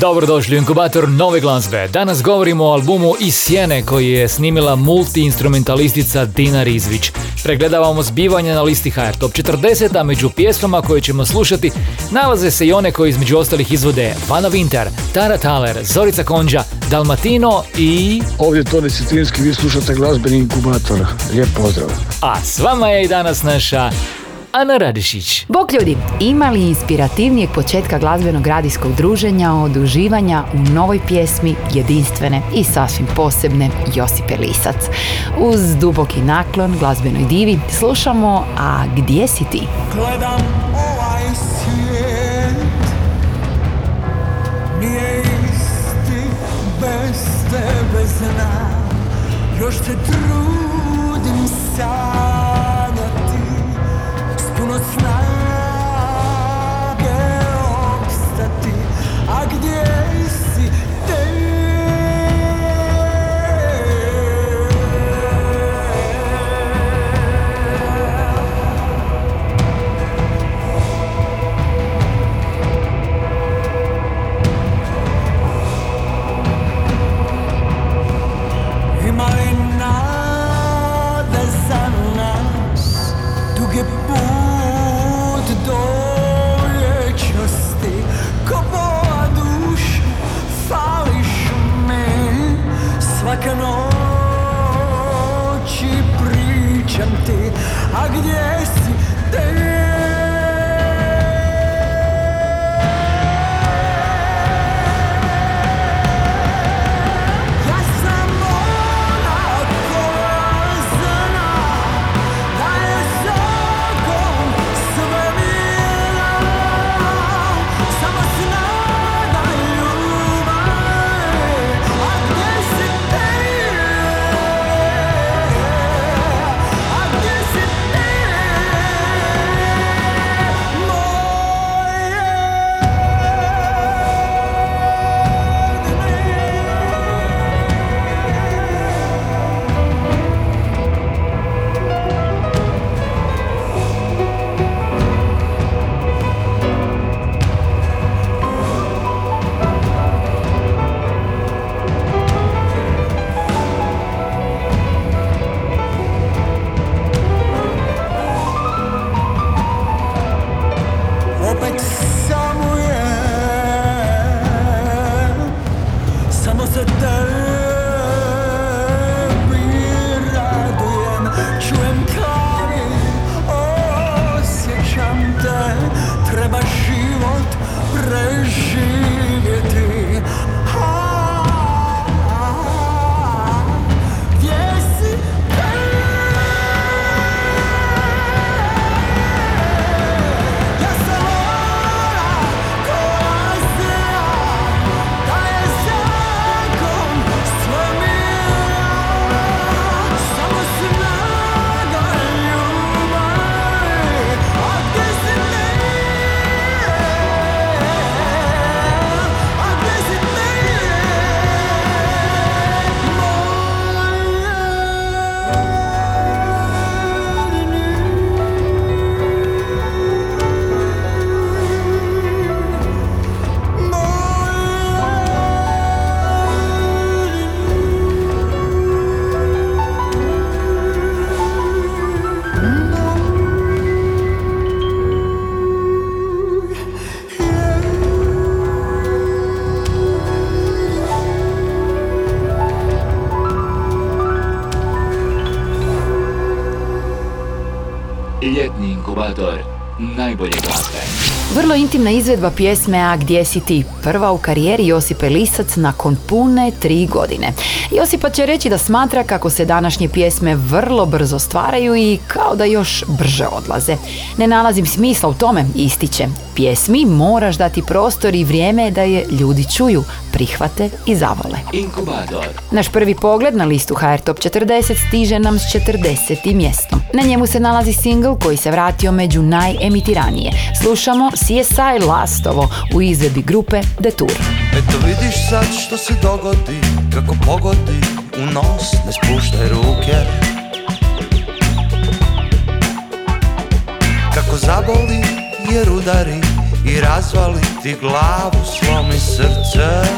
Dobrodošli u inkubator nove glazbe. Danas govorimo o albumu Iz sjene koji je snimila multi-instrumentalistica Dina Rizvić. Pregledavamo zbivanja na listi HR Top 40, a među pjesmama koje ćemo slušati nalaze se i one koje između ostalih izvode Vana Winter, Tara Thaler, Zorica Konđa, Dalmatino i... Ovdje Toni Citinski, vi slušate glazbeni inkubator. Lijep pozdrav. A s vama je i danas naša Ana Radišić. Bok ljudi, ima li inspirativnijeg početka glazbenog radijskog druženja od uživanja u novoj pjesmi jedinstvene i sasvim posebne Josipe Lisac? Uz duboki naklon glazbenoj divi slušamo A gdje si ti? Gledam ovaj svijet Nije isti bez tebe znam Još se trudim sanjati intimna izvedba pjesme A gdje si ti? Prva u karijeri Josipe Lisac nakon pune tri godine. Josipa će reći da smatra kako se današnje pjesme vrlo brzo stvaraju i kao da još brže odlaze. Ne nalazim smisla u tome, ističe. Pjesmi moraš dati prostor i vrijeme je da je ljudi čuju, prihvate i zavole. Inkubator. Naš prvi pogled na listu HR Top 40 stiže nam s 40. mjestom. Na njemu se nalazi single koji se vratio među najemitiranije. Slušamo CSI Lastovo u izvedbi grupe The Tour. Eto vidiš sad što se dogodi Kako pogodi u nos Ne spuštaj ruke Kako zaboli jer udari I razvali ti glavu Slomi srce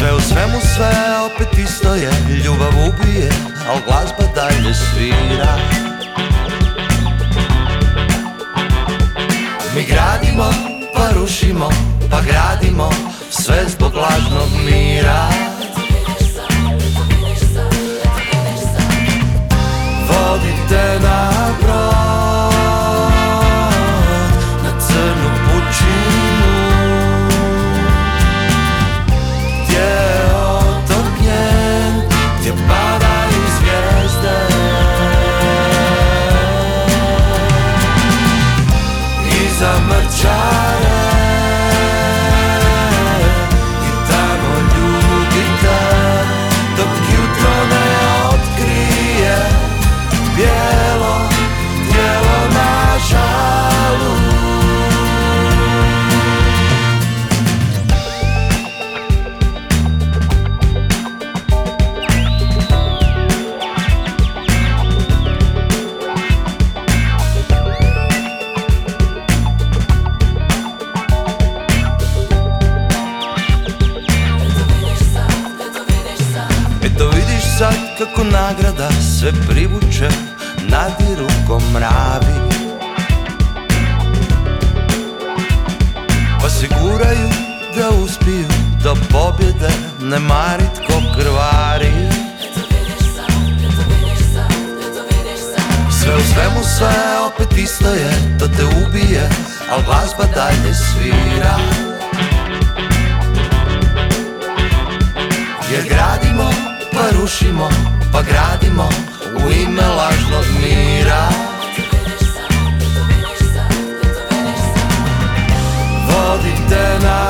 Sve u svemu sve opet isto je. Ljubav ubije Al glazba dalje svira. Mi gradimo, pa rušimo, pa gradimo Sve zbog lažnog mira. Vodite na brod try. Sve privuče Nadiru ko mravi. Pa se guraju da uspiju Do pobjede ne mari tko krvari. Sve u svemu sve opet isto je To te ubije, al glazba dalje svira. Jer gradimo, pa rušimo, pa gradimo U ime lažnog mira. Vodite na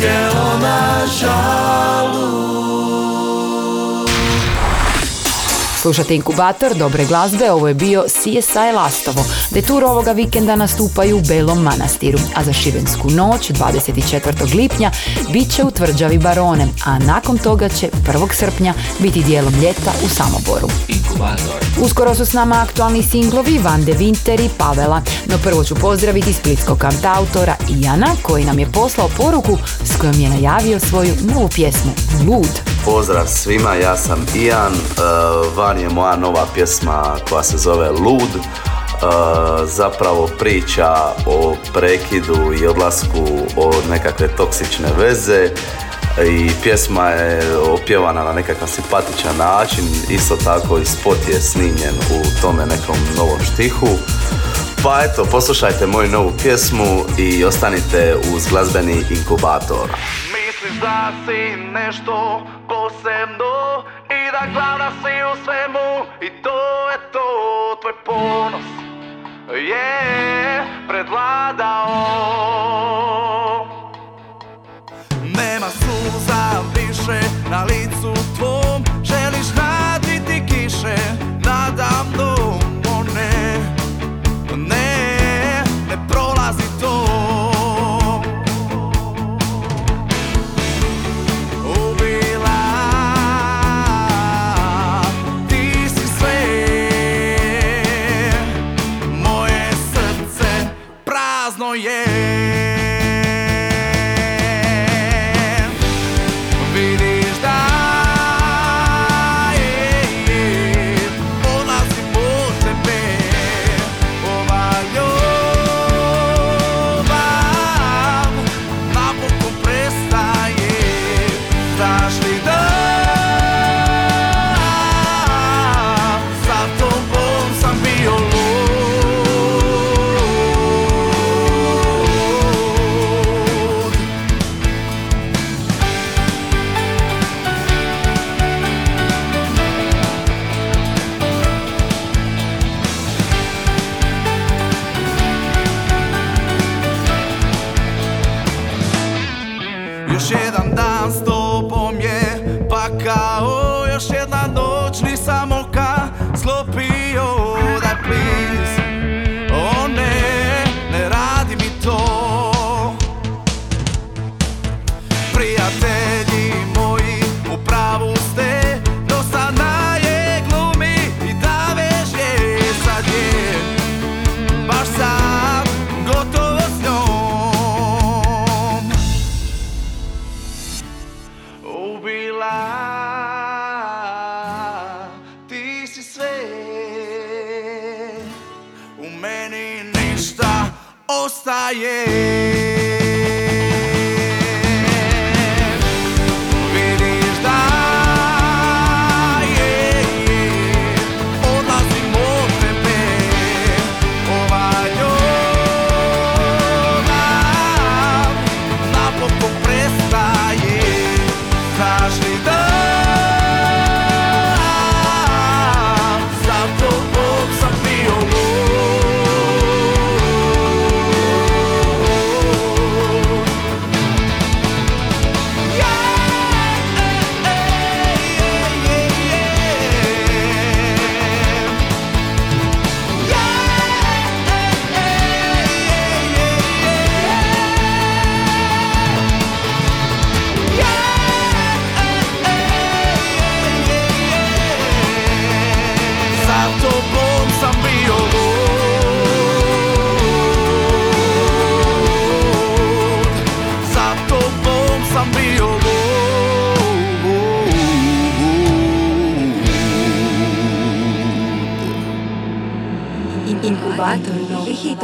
bijelo na žalu Slušate inkubator dobre glazbe, ovo je bio CSI Lastovo. Detur ovoga vikenda nastupaju u Belom Manastiru, a za Šibensku noć 24. lipnja bit će u tvrđavi Barone, a nakon toga će 1. srpnja biti dijelom ljeta u Samoboru. Uskoro su s nama aktualni singlovi Van de Winter i Pavela, no prvo ću pozdraviti splitskog kantautora Ijana koji nam je poslao poruku s kojom je najavio svoju novu pjesmu Lud. Pozdrav svima, ja sam Ijan, e, van je moja nova pjesma koja se zove Lud. E, zapravo priča o prekidu i odlasku od nekakve toksične veze i pjesma je opjevana na nekakav simpatičan način, isto tako i spot je snimljen u tome nekom novom štihu. Pa eto, poslušajte moju novu pjesmu i ostanite uz glazbeni inkubator. Da si nešto posebno I da glavna si u svemu I to je to, tvoj ponos Je prevladao Nema suza više na licu tvom Želiš raditi prazno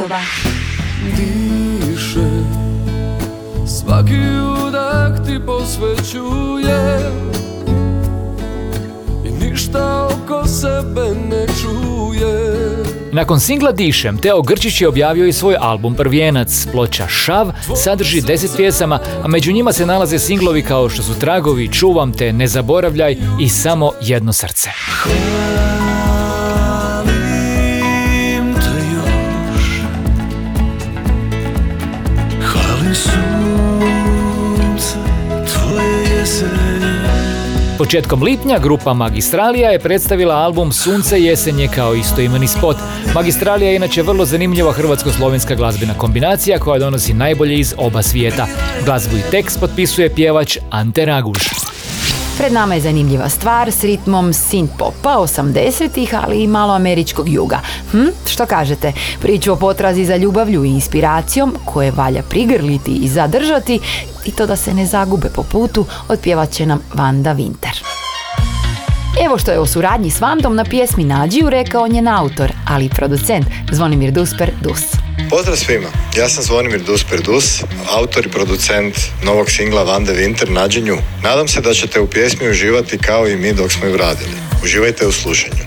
hitova. diše Svaki udah ti posvećuje I ništa oko sebe ne čuje Nakon singla Dišem, Teo Grčić je objavio i svoj album Prvijenac. Ploča Šav sadrži 10 pjesama, a među njima se nalaze singlovi kao što su Tragovi, Čuvam te, Ne zaboravljaj i Samo jedno srce. Početkom lipnja grupa Magistralija je predstavila album Sunce jesenje kao istoimeni spot. Magistralija je inače vrlo zanimljiva hrvatsko-slovenska glazbena kombinacija koja donosi najbolje iz oba svijeta. Glazbu i tekst potpisuje pjevač Ante Raguž. Pred nama je zanimljiva stvar s ritmom synth-popa 80-ih, ali i malo američkog juga. Hm, što kažete? Priču o potrazi za ljubavlju i inspiracijom koje valja prigrliti i zadržati i to da se ne zagube po putu, otpjevat će nam Vanda Winter. Evo što je o suradnji s Vandom na pjesmi Nađiju rekao njen autor, ali i producent Zvonimir Dusper Dus. Pozdrav svima, ja sam Zvonimir Dus, autor i producent novog singla Vande Winter Nađi nju. Nadam se da ćete u pjesmi uživati kao i mi dok smo ju radili. Uživajte u slušanju.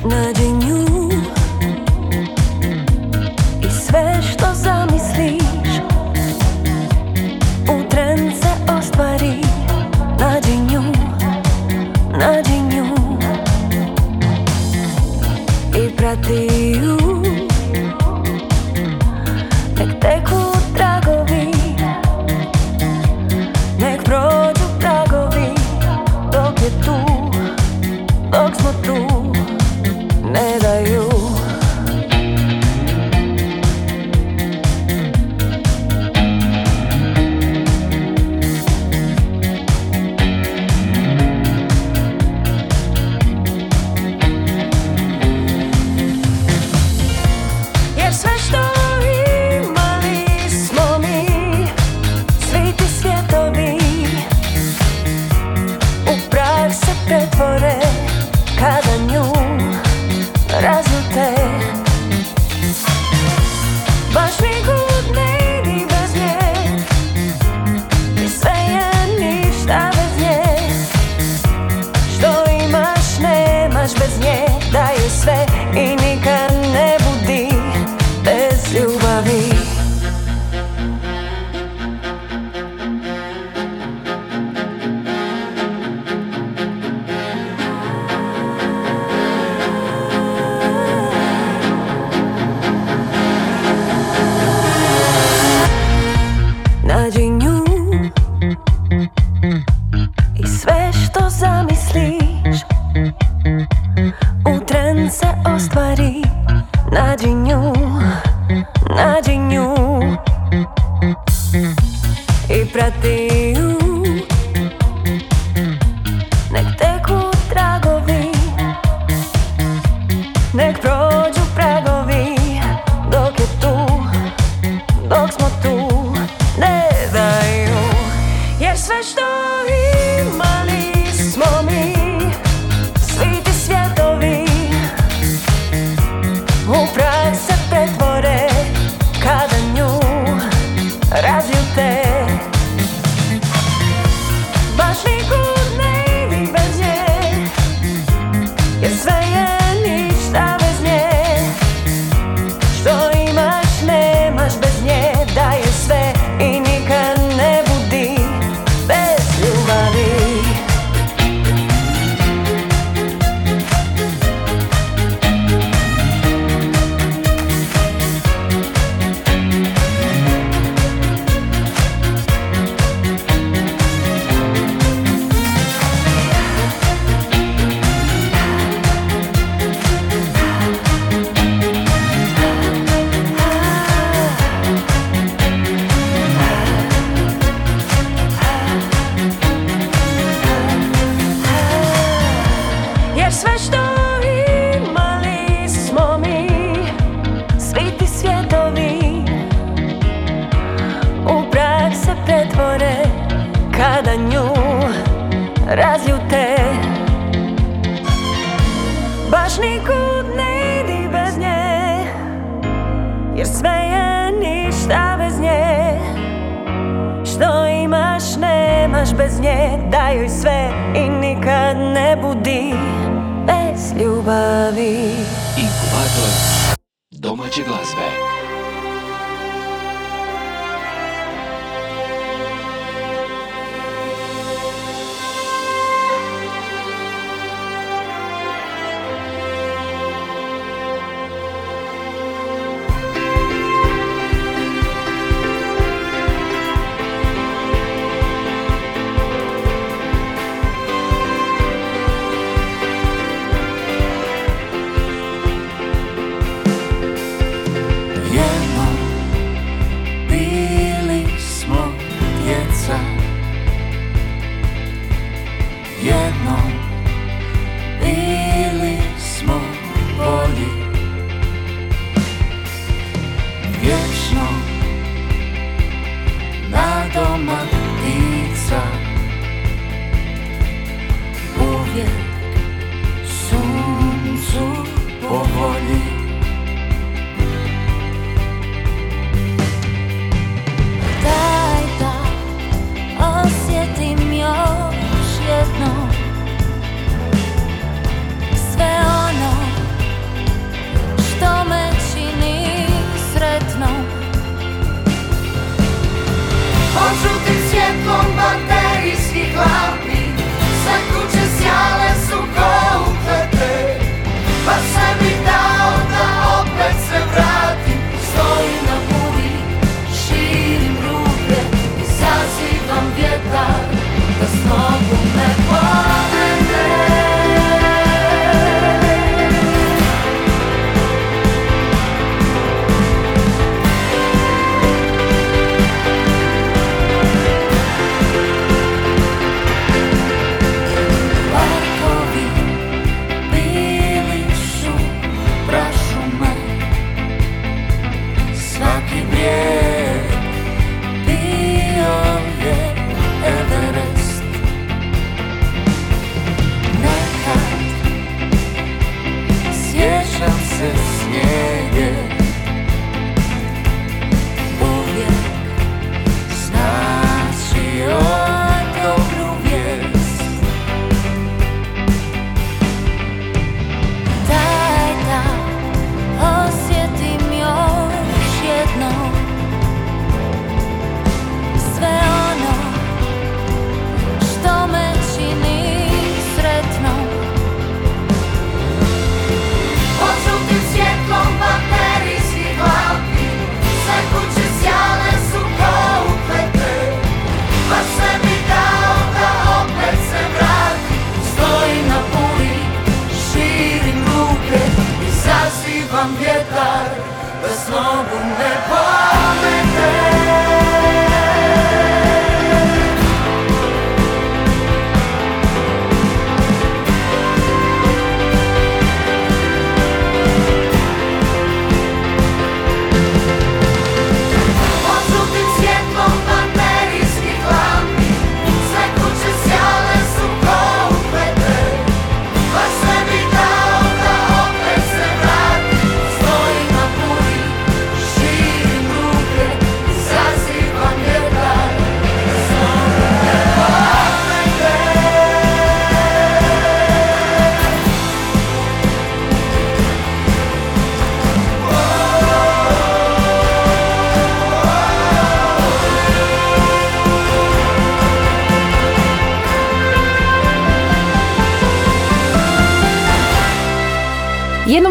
nemaš bez nje Daj joj sve i nikad ne budi Bez ljubavi. Inkubator domaće glazbe.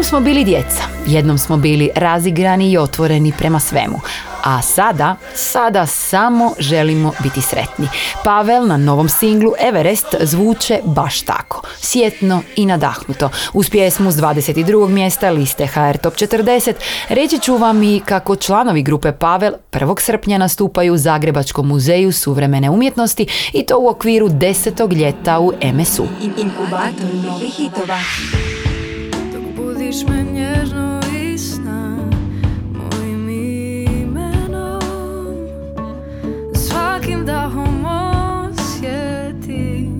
Smo bili djeca, jednom smo bili razigrani i otvoreni prema svemu. A sada, sada samo želimo biti sretni. Pavel na novom singlu Everest zvuče baš tako. Sjetno i nadahnuto. Uz pjesmu s 22. mjesta liste HR Top 40 reći ću vam i kako članovi grupe Pavel 1. srpnja nastupaju u Zagrebačkom muzeju suvremene umjetnosti i to u okviru desetog ljeta u MSU. Inkubator novih hitova.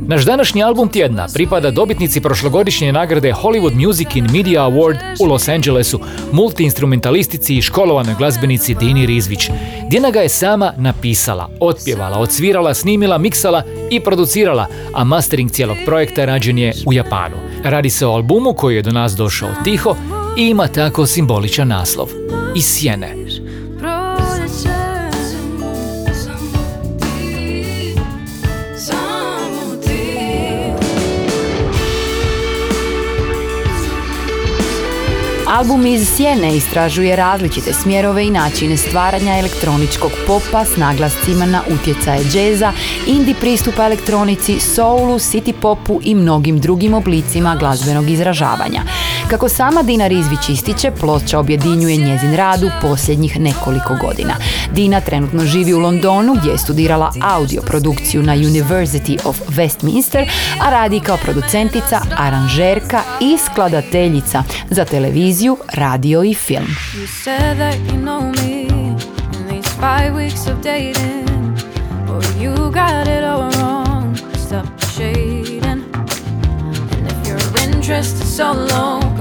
Naš današnji album tjedna pripada dobitnici prošlogodišnje nagrade Hollywood Music in Media Award u Los Angelesu, multiinstrumentalistici i školovanoj glazbenici Dini Rizvić. Dina ga je sama napisala, otpjevala, odsvirala, snimila, miksala i producirala, a mastering cijelog projekta rađen je u Japanu. Radi se o albumu koji je do nas došao tiho i ima tako simboličan naslov. Iz sjene. Album iz Sjene istražuje različite smjerove i načine stvaranja elektroničkog popa s naglascima na utjecaje džeza, indie pristupa elektronici, soulu, city popu i mnogim drugim oblicima glazbenog izražavanja. Kako sama Dina Rizvić ističe, ploča objedinjuje njezin rad posljednjih nekoliko godina. Dina trenutno živi u Londonu gdje je studirala audio produkciju na University of Westminster, a radi kao producentica, aranžerka i skladateljica za televiziju, radio i film. So low,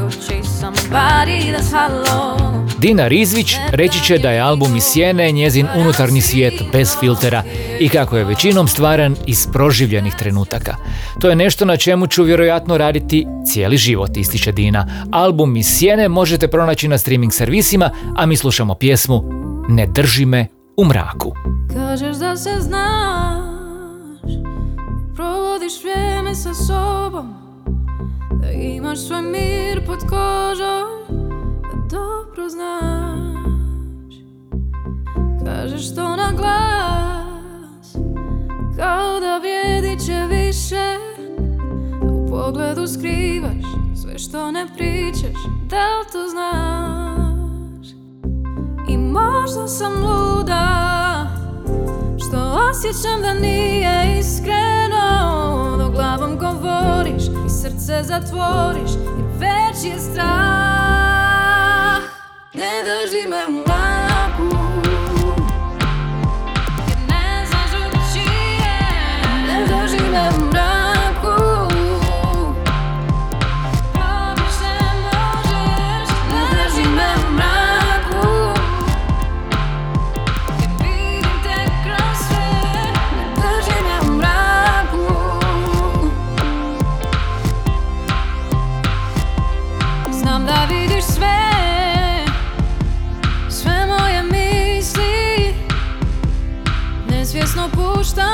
Dina Rizvić reći će da je album iz sjene njezin unutarnji svijet bez filtera i kako je većinom stvaran iz proživljenih trenutaka. To je nešto na čemu ću vjerojatno raditi cijeli život, ističe Dina. Album iz sjene možete pronaći na streaming servisima, a mi slušamo pjesmu Ne drži me u mraku. Kažeš da se znaš Provodiš vrijeme sa sobom Da imaš svoj mir pod kožom Da dobro znaš. Kažeš to na glas Kao da vrijedi će više. Da u pogledu skrivaš Sve što ne pričaš Da li to znaš? I možda sam luda Što osjećam da nije iskreno glavom govoriš i srce zatvoriš Jer već je strah. Ne drži me u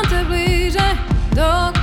te bliżej do końca.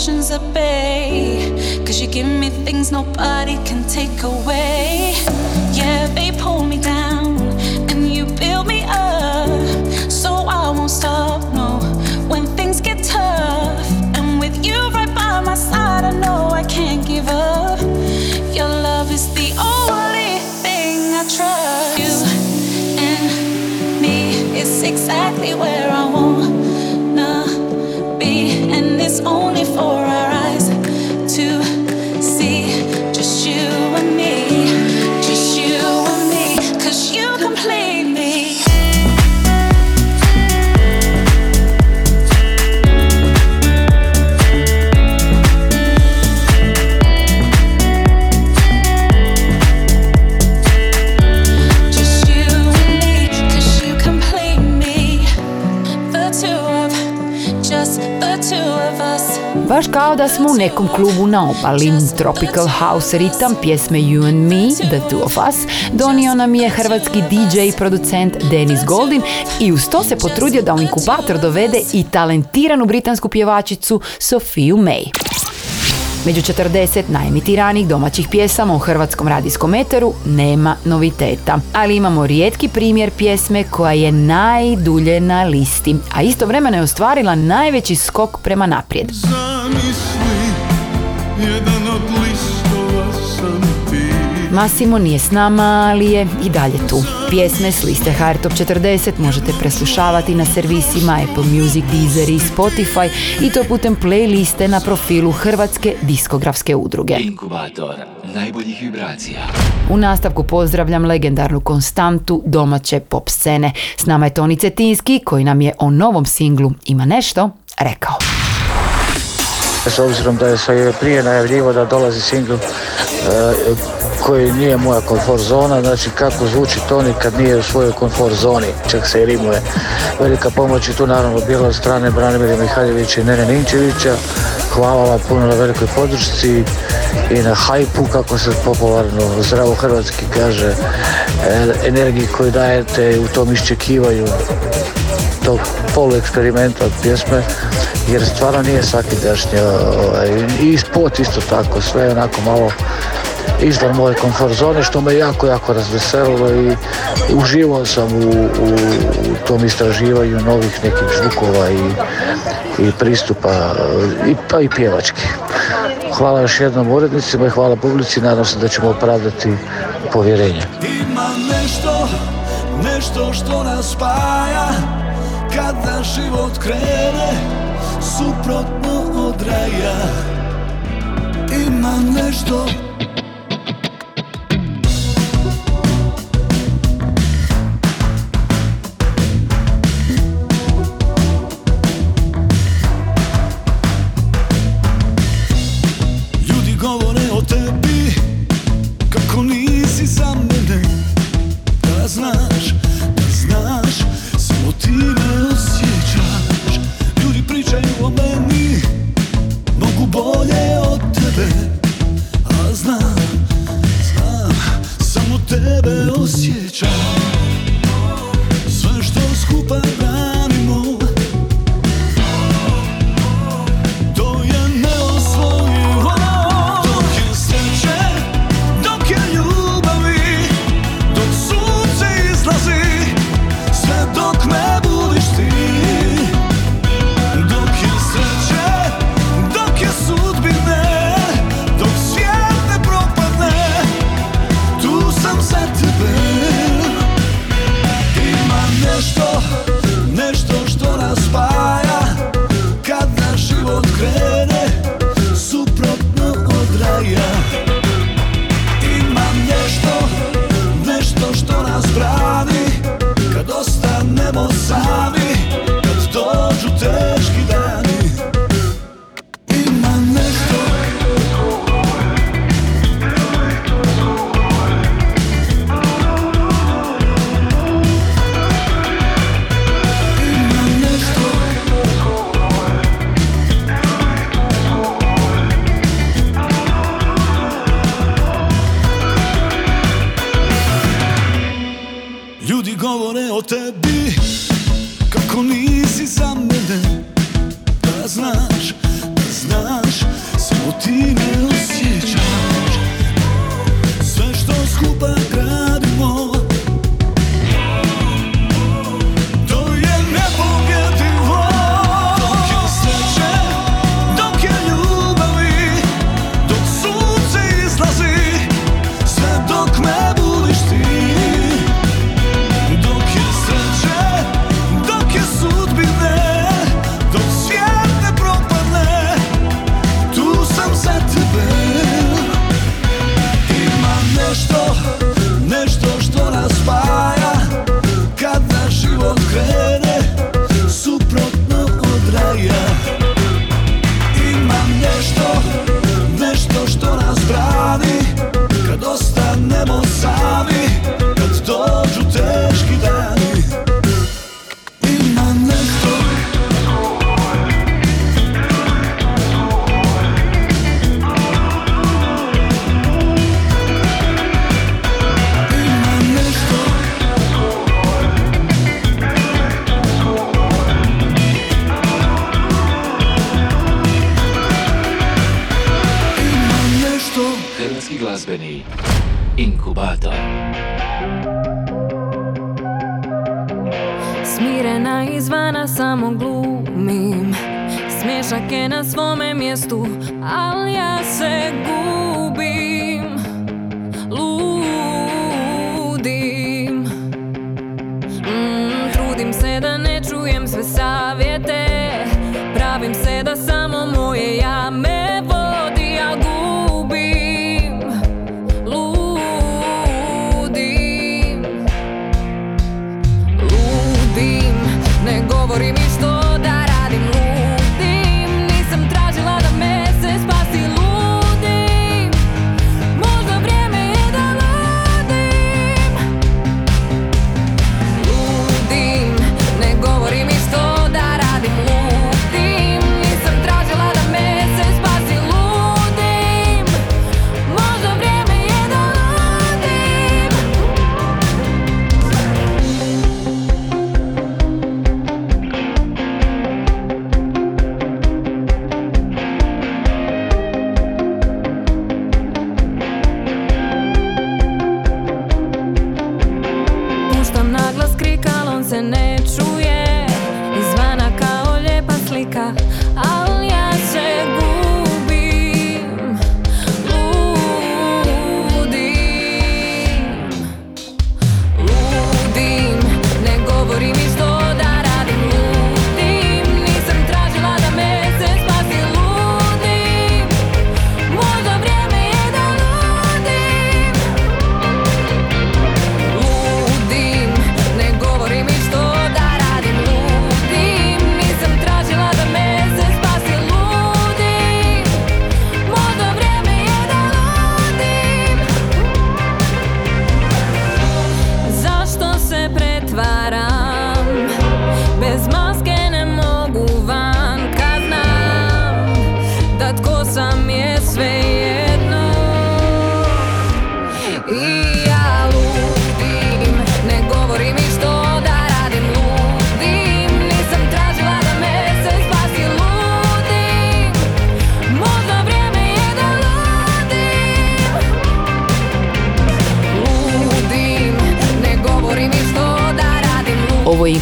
Emotions at bay. Cause you give me things nobody can take away. Yeah, they pull me down, and you build me up. So I won't stop, no, when things get tough. And with you right by my side, I know I can't give up. Your love is the only thing I trust. You and me, is exactly where I wanna Baš kao da smo u nekom klubu na obali. Tropical House ritam pjesme You and Me, The Two of Us, donio nam je hrvatski DJ i producent Denis Goldin i uz to se potrudio da u inkubator dovede i talentiranu britansku pjevačicu Sofiju May. Među 40 najemitiranih domaćih pjesama u hrvatskom radijskom eteru nema noviteta, ali imamo rijetki primjer pjesme koja je najdulje na listi, a istovremeno je ostvarila najveći skok prema naprijed. Zamisli, jedan od listova sam ti. Massimo nije s nama, ali je i dalje tu. Pjesme s liste HR Top 40 možete preslušavati na servisima Apple Music, Deezer i Spotify i to putem playliste na profilu Hrvatske diskografske udruge. Inkubator najboljih vibracija. U nastavku pozdravljam legendarnu konstantu domaće pop scene. S nama je Toni Cetinski koji nam je o novom singlu Ima nešto rekao. S obzirom da je se prije najavljivo da dolazi singl e, koji nije moja komfort zona, znači kako zvuči Toni kad nije u svojoj komfort zoni, čak se i rimuje. Velika pomoć je tu naravno bila od strane Branimira Mihaljevića i Nene Ninčevića. Hvala vam puno na velikoj podršci i na hajpu, kako se popularno zdravo hrvatski kaže, e, energiji koju dajete u tom iščekivanju tog polu eksperimenta od pjesme jer stvarno nije svakidašnje ovaj, i spot isto tako sve onako malo izvan moje komfort zone što me jako, jako razveselilo i uživao sam u, u, u tom istraživanju novih nekih zvukova i, i pristupa i, pa i pjevački. Hvala još jednom urednicima i hvala publici, nadam se da ćemo opravdati povjerenje. Ima nešto, nešto što nas spaja Kada život krene suprotno od raja. Ima nešto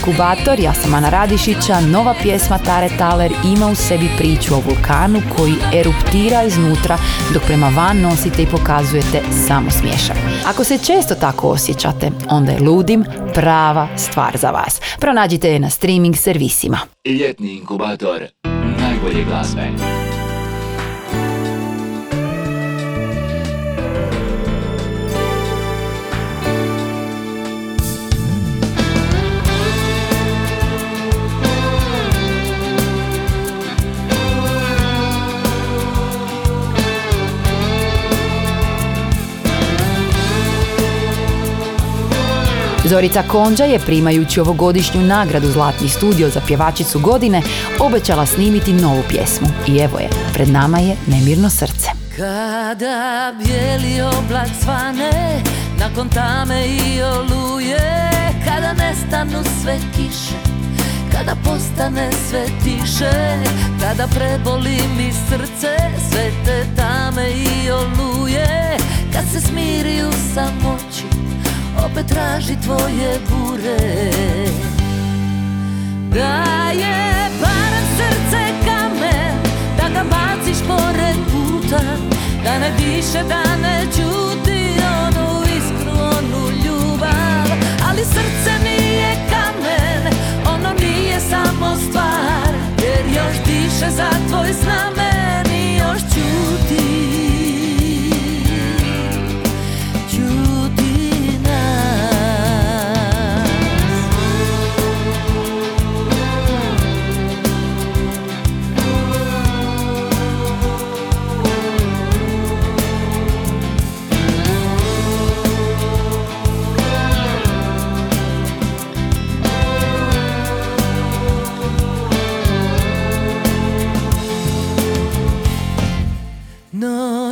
Inkubator, ja sam Ana Radišića, nova pjesma Tare Taler ima u sebi priču o vulkanu koji eruptira iznutra dok prema van nosite i pokazujete samo smješak. Ako se često tako osjećate, onda je ludim prava stvar za vas. Pronađite je na streaming servisima. Ljetni inkubator najbolje glasbe. Zorica Konđa je primajući ovogodišnju nagradu Zlatni studio za pjevačicu godine obećala snimiti novu pjesmu. I evo je, pred nama je Nemirno srce. Kada bijeli oblak svane Nakon tame i oluje Kada nestanu sve kiše Kada postane sve tiše Kada preboli mi srce Sve te Traži tvoje bure. Da je barem srce kamen Da ga baciš pored puta Da ne diše, da ne čuti Onu iskru, onu ljubav. Ali srce nije kamen Ono nije samo stvar Jer još diše za tvoj znamen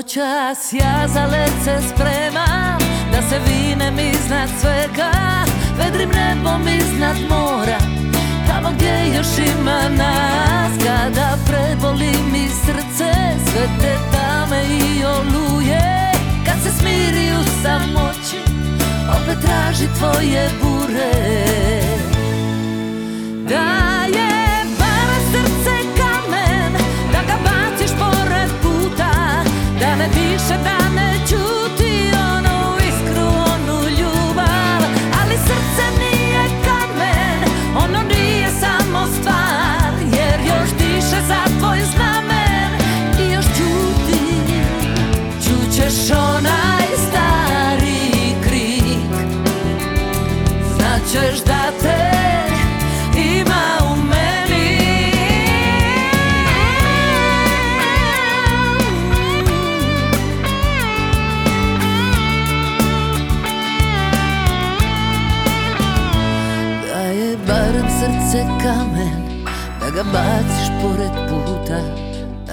Noćas ja za led se spremam Da se vinem iznad svega Vedrim nebom iznad mora Tamo gdje još ima nas. Kada preboli mi srce Sve te tame i oluje. Kad se smiri u samoći Opet traži tvoje bure. Da je Da ne diše,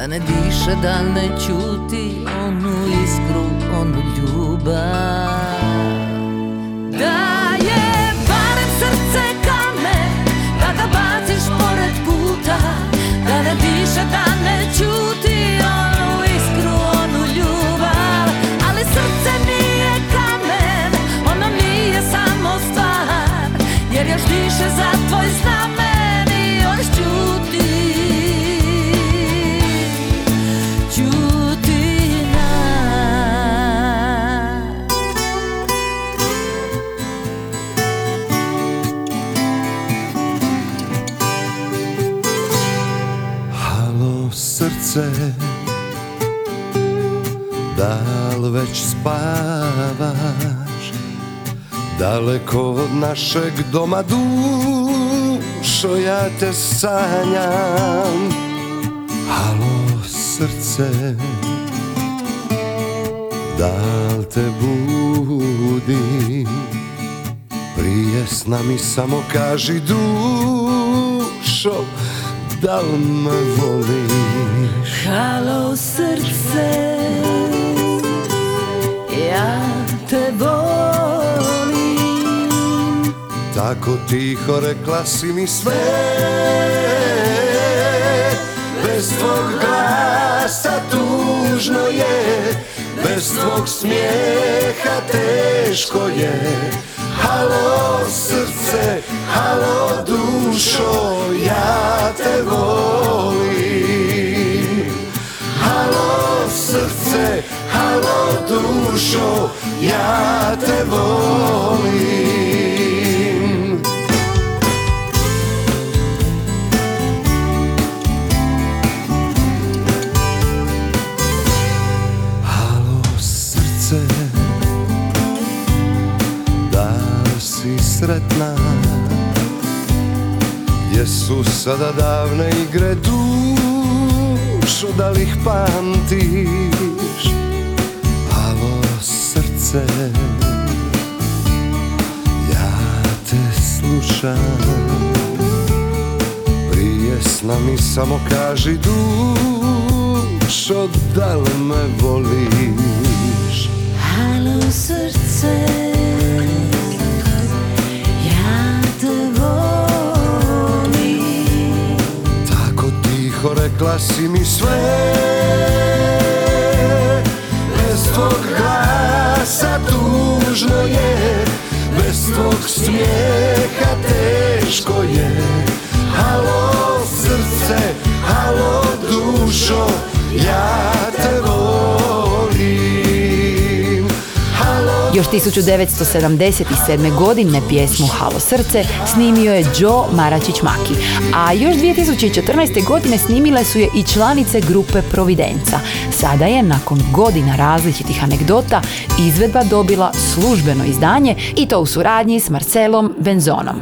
Da ne diše, da ne čuti Onu iskru, onu ljubav našeg doma dušo ja te sanjam. Halo srce Da li te budi? Prije sna mi samo kaži dušo Da li me voliš? Halo srce Tako tiho rekla si mi sve. Bez tvog glasa tužno je Bez tvog smijeha teško je. Halo srce, halo dušo, ja te volim. Halo srce, halo dušo, ja te volim su sada davne igre dušo, da li ih pamtiš? Halo srce, ja slušam. Prije sna mi samo kaži dušo da li me voliš? Halo srce, tiho rekla si mi sve. Bez tvog glasa tužno je Bez tvog smijeha teško je. Halo srce, halo dušo Ja te volim Još 1977. godine pjesmu Halo srce snimio je Joe Maračić Maki, a još 2014. godine snimile su je i članice grupe Providenca. Sada je, nakon godina različitih anegdota, izvedba dobila službeno izdanje i to u suradnji s Marcelom Benzonom.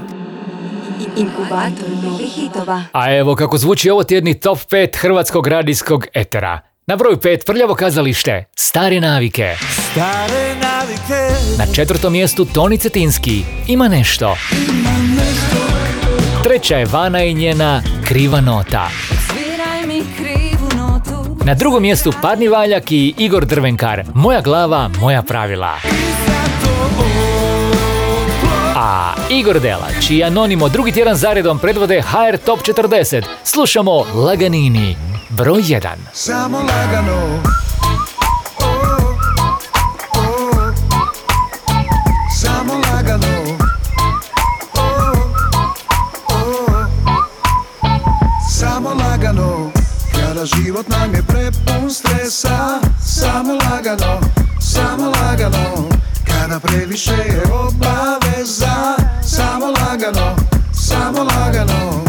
Inkubator novih hitova. A evo kako zvuči ovo tjedni top 5 hrvatskog radijskog etera. Na broju 5 prljavo kazalište, stare navike. Stare navike Na četvrtom mjestu Toni Cetinski, ima nešto. Treća je Vana i njena kriva nota. Sviraj mi krivu notu Na drugom mjestu Parni Valjak i Igor Drvenkar, Moja glava, moja pravila. A Igor Dela, čiji anonimo drugi tjedan zaredom predvode HR Top 40, slušamo Laganini, broj 1. Samo lagano život nam je prepun stresa. Samo lagano Samo lagano. Kada previše je obaveza. Samo lagano Samo lagano.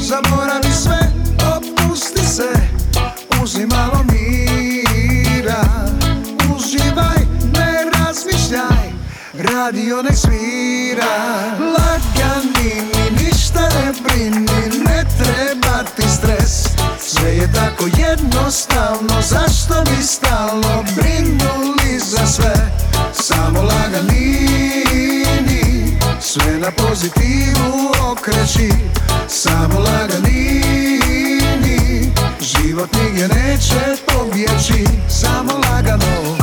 Zaboravi sve Opusti se. Uzmi malo mira. Uživaj Ne razmišljaj. Radio nek svira. Lagani mi ništa ne brini stres. Sve je tako jednostavno Zašto bi stalno brinuli za sve? Samo laganini Sve na pozitivu okreći. Samo laganini Život nigdje neće pobjeći. Samo lagano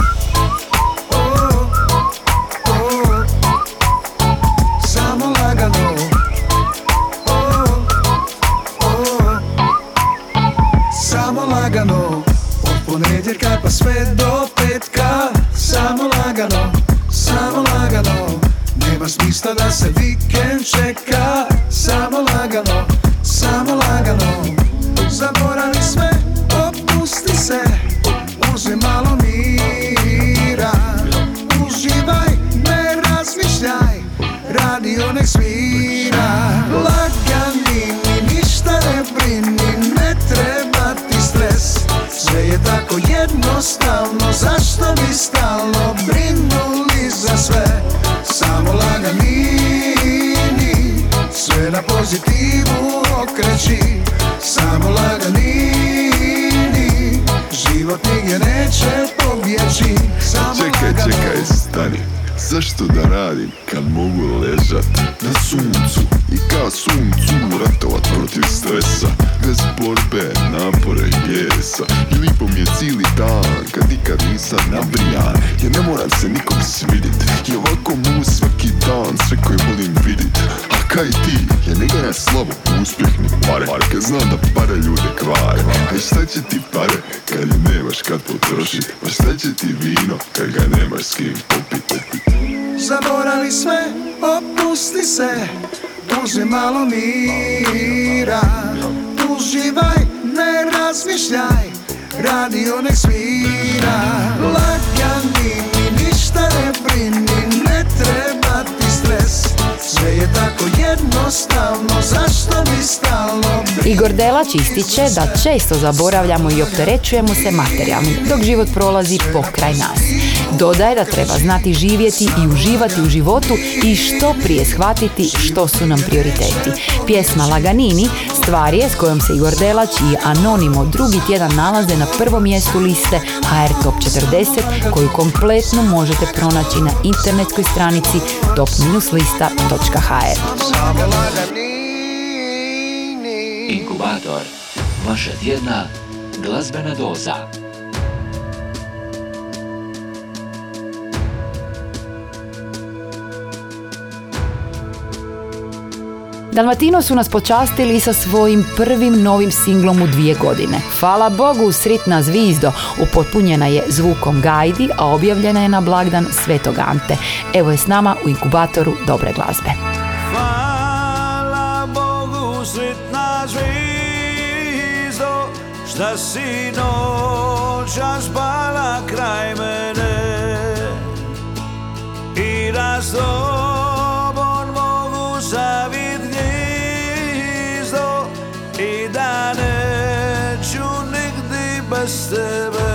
kad potrošit Pa šta će ti vino kad ga nemaš s kim popit. Zaboravi sve, opusti se Uzmi malo mira Uživaj, ne razmišljaj Radio nek svira jednostavno Zašto bi Igor Delač ističe da često zaboravljamo i opterećujemo se materijalnim dok život prolazi pokraj nas. Dodaje da treba znati živjeti i uživati u životu i što prije shvatiti što su nam prioriteti. Pjesma Laganini stvar je s kojom se Igor Delač i Anonimo drugi tjedan nalaze na prvom mjestu liste HR Top 40 koju kompletno možete pronaći na internetskoj stranici top-lista.hr. Inkubator. Vaša tjedna glazbena doza. Dalmatino su nas počastili sa svojim prvim novim singlom u dvije godine. Hvala Bogu, Sritna zvizdo upotpunjena je zvukom Gajdi, a objavljena je na blagdan Svetog Ante. Evo je s nama u inkubatoru dobre glazbe. Hvala Bogu sretna zvizdo Šta si noća spala kraj mene I da Da neću nigdi bez tebe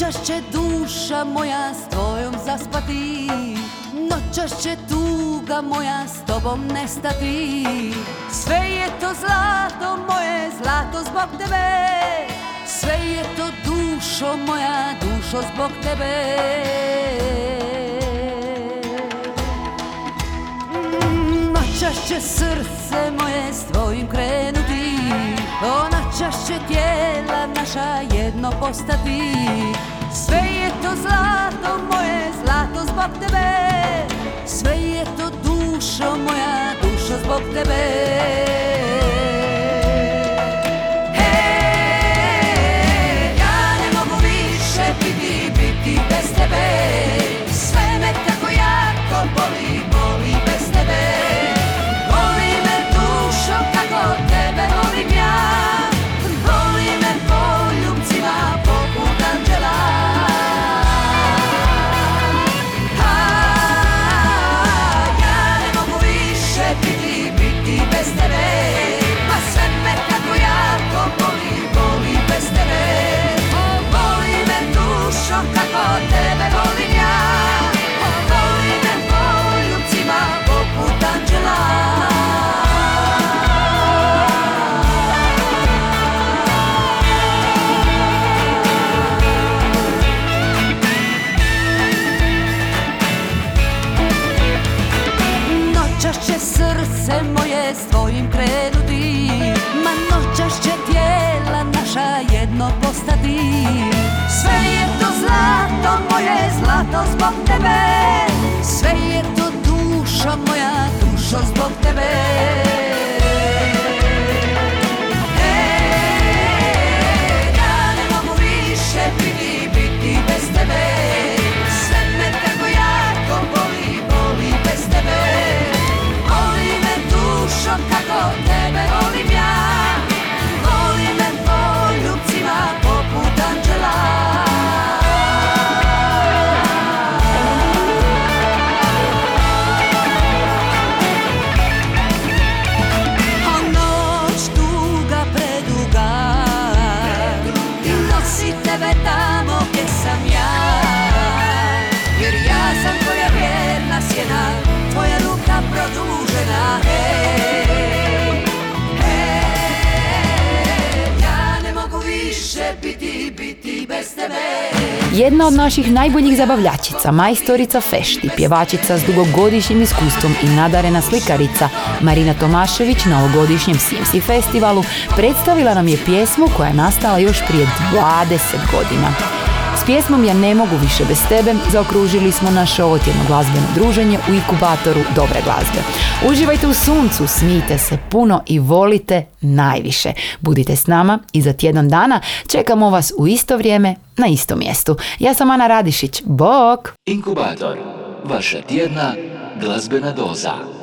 Noćas će duša moja s tvojom zaspati. Noćas će tuga moja s tobom nestati. Sve je to zlato moje, zlato zbog tebe. Sve je to dušo moja, dušo zbog tebe. Noćas će srce moje s tvojim krenuti. Ona će tijela naša jedno postati. Sve je to zlato moje, zlato zbog tebe. Sve je to dušo moja, dušo zbog tebe. Ja ne mogu biti, bez tebe. Sve me tako jako boli dušo kako tebe volim zlato zbog tebe Jedna od naših najboljih zabavljačica, majstorica fešti, pjevačica s dugogodišnjim iskustvom i nadarena slikarica Marina Tomašević na ovogodišnjem Simsi festivalu predstavila nam je pjesmu koja je nastala još prije 20 godina. S pjesmom Ja ne mogu više bez tebe zaokružili smo naše ovotjedno glazbeno druženje u inkubatoru dobre glazbe. Uživajte u suncu, smijte se puno i volite najviše. Budite s nama i za tjedan dana čekamo vas u isto vrijeme na istom mjestu. Ja sam Ana Radišić. Bok! Inkubator, vaša tjedna glazbena doza.